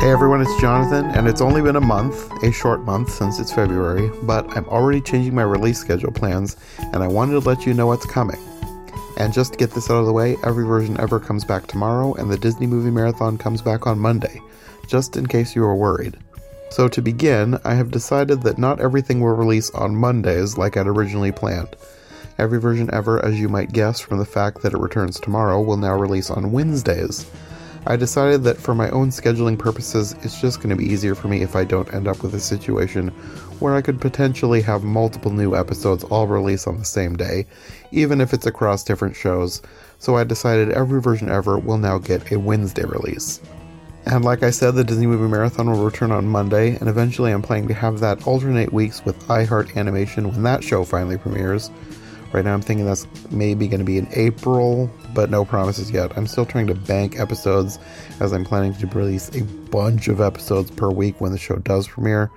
Hey everyone, it's Jonathan, and it's only been a month, a short month since it's February, but I'm already changing my release schedule plans, and I wanted to let you know what's coming. And just to get this out of the way, every version ever comes back tomorrow, and the Disney Movie Marathon comes back on Monday, just in case you were worried. So to begin, I have decided that not everything will release on Mondays like I'd originally planned. Every version ever, as you might guess from the fact that it returns tomorrow, will now release on Wednesdays. I decided that for my own scheduling purposes, it's just going to be easier for me if I don't end up with a situation where I could potentially have multiple new episodes all release on the same day, even if it's across different shows. So I decided every version ever will now get a Wednesday release. And like I said, the Disney Movie Marathon will return on Monday, and eventually I'm planning to have that alternate weeks with iHeart Animation when that show finally premieres. Right now, I'm thinking that's maybe going to be in April, but no promises yet. I'm still trying to bank episodes as I'm planning to release a bunch of episodes per week when the show does premiere,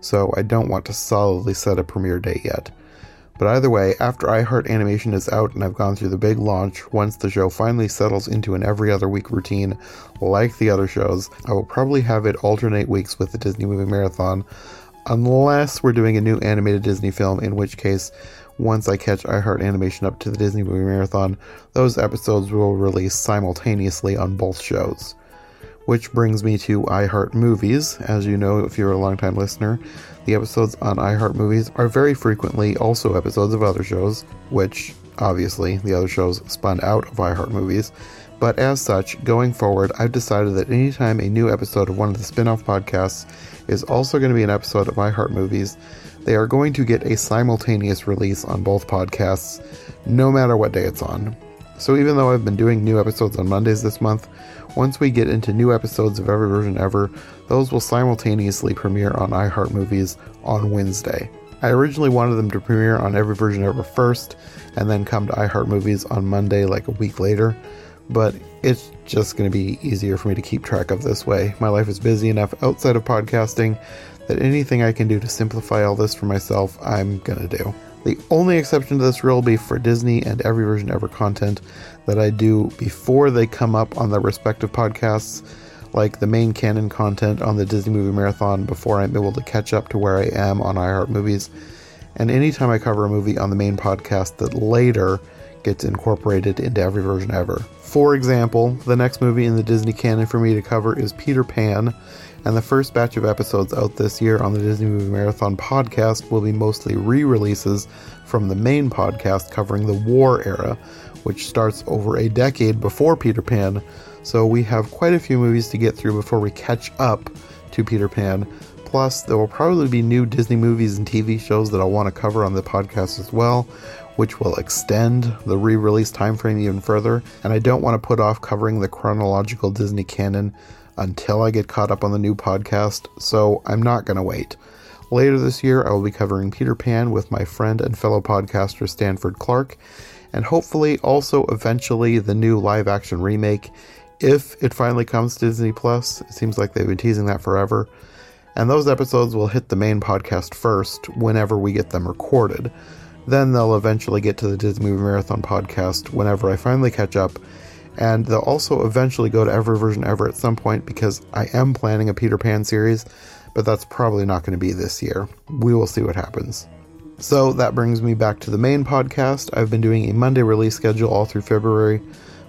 so I don't want to solidly set a premiere date yet. But either way, after iHeart Animation is out and I've gone through the big launch, once the show finally settles into an every other week routine like the other shows, I will probably have it alternate weeks with the Disney Movie Marathon, unless we're doing a new animated Disney film, in which case once I catch iHeart Animation up to the Disney Movie Marathon, those episodes will release simultaneously on both shows. Which brings me to iHeart Movies. As you know, if you're a longtime listener, the episodes on iHeart Movies are very frequently also episodes of other shows, which obviously the other shows spun out of iHeart Movies. But as such, going forward, I've decided that anytime a new episode of one of the spin off podcasts is also going to be an episode of iHeart Movies, they are going to get a simultaneous release on both podcasts, no matter what day it's on. So even though I've been doing new episodes on Mondays this month, once we get into new episodes of Every Version Ever, those will simultaneously premiere on iHeartMovies on Wednesday. I originally wanted them to premiere on Every Version Ever first, and then come to iHeartMovies on Monday, like a week later, but it's just going to be easier for me to keep track of this way. My life is busy enough outside of podcasting that anything I can do to simplify all this for myself, I'm gonna do. The only exception to this rule will be for Disney and every version ever content that I do before they come up on their respective podcasts, like the main canon content on the Disney Movie Marathon before I'm able to catch up to where I am on iHeart Movies, and anytime I cover a movie on the main podcast that later gets incorporated into every version ever. For example, the next movie in the Disney canon for me to cover is Peter Pan, and the first batch of episodes out this year on the Disney Movie Marathon podcast will be mostly re releases from the main podcast covering the war era, which starts over a decade before Peter Pan. So we have quite a few movies to get through before we catch up to Peter Pan. Plus, there will probably be new Disney movies and TV shows that I'll want to cover on the podcast as well, which will extend the re release timeframe even further. And I don't want to put off covering the chronological Disney canon until I get caught up on the new podcast, so I'm not going to wait. Later this year, I will be covering Peter Pan with my friend and fellow podcaster Stanford Clark, and hopefully also eventually the new live action remake if it finally comes to Disney Plus. It seems like they've been teasing that forever. And those episodes will hit the main podcast first whenever we get them recorded. Then they'll eventually get to the Disney Movie Marathon podcast whenever I finally catch up and they'll also eventually go to every version ever at some point because I am planning a Peter Pan series, but that's probably not going to be this year. We will see what happens. So that brings me back to the main podcast. I've been doing a Monday release schedule all through February,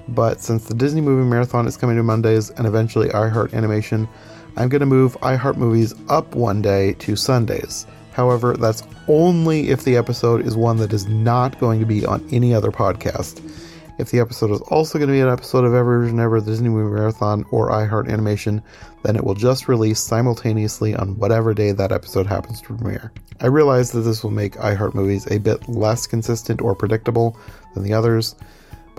but since the Disney Movie Marathon is coming to Mondays and eventually iHeart Animation, I'm going to move iHeart Movies up one day to Sundays. However, that's only if the episode is one that is not going to be on any other podcast. If the episode is also going to be an episode of Every Version Ever, the Disney Movie Marathon, or iHeart Animation, then it will just release simultaneously on whatever day that episode happens to premiere. I realize that this will make iHeart movies a bit less consistent or predictable than the others,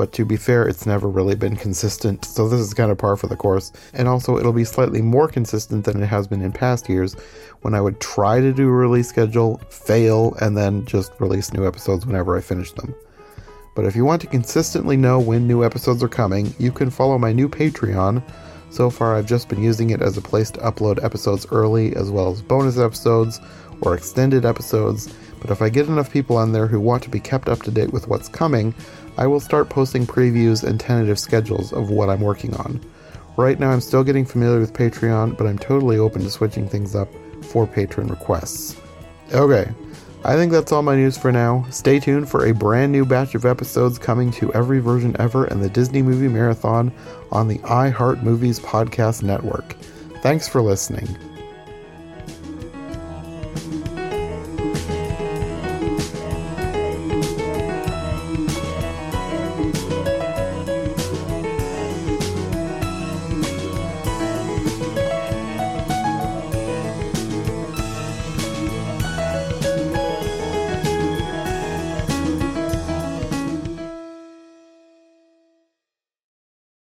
but to be fair, it's never really been consistent, so this is kind of par for the course. And also, it'll be slightly more consistent than it has been in past years when I would try to do a release schedule, fail, and then just release new episodes whenever I finish them. But if you want to consistently know when new episodes are coming, you can follow my new Patreon. So far, I've just been using it as a place to upload episodes early, as well as bonus episodes or extended episodes. But if I get enough people on there who want to be kept up to date with what's coming, I will start posting previews and tentative schedules of what I'm working on. Right now, I'm still getting familiar with Patreon, but I'm totally open to switching things up for patron requests. Okay, I think that's all my news for now. Stay tuned for a brand new batch of episodes coming to every version ever and the Disney Movie Marathon on the iHeart Movies Podcast Network. Thanks for listening.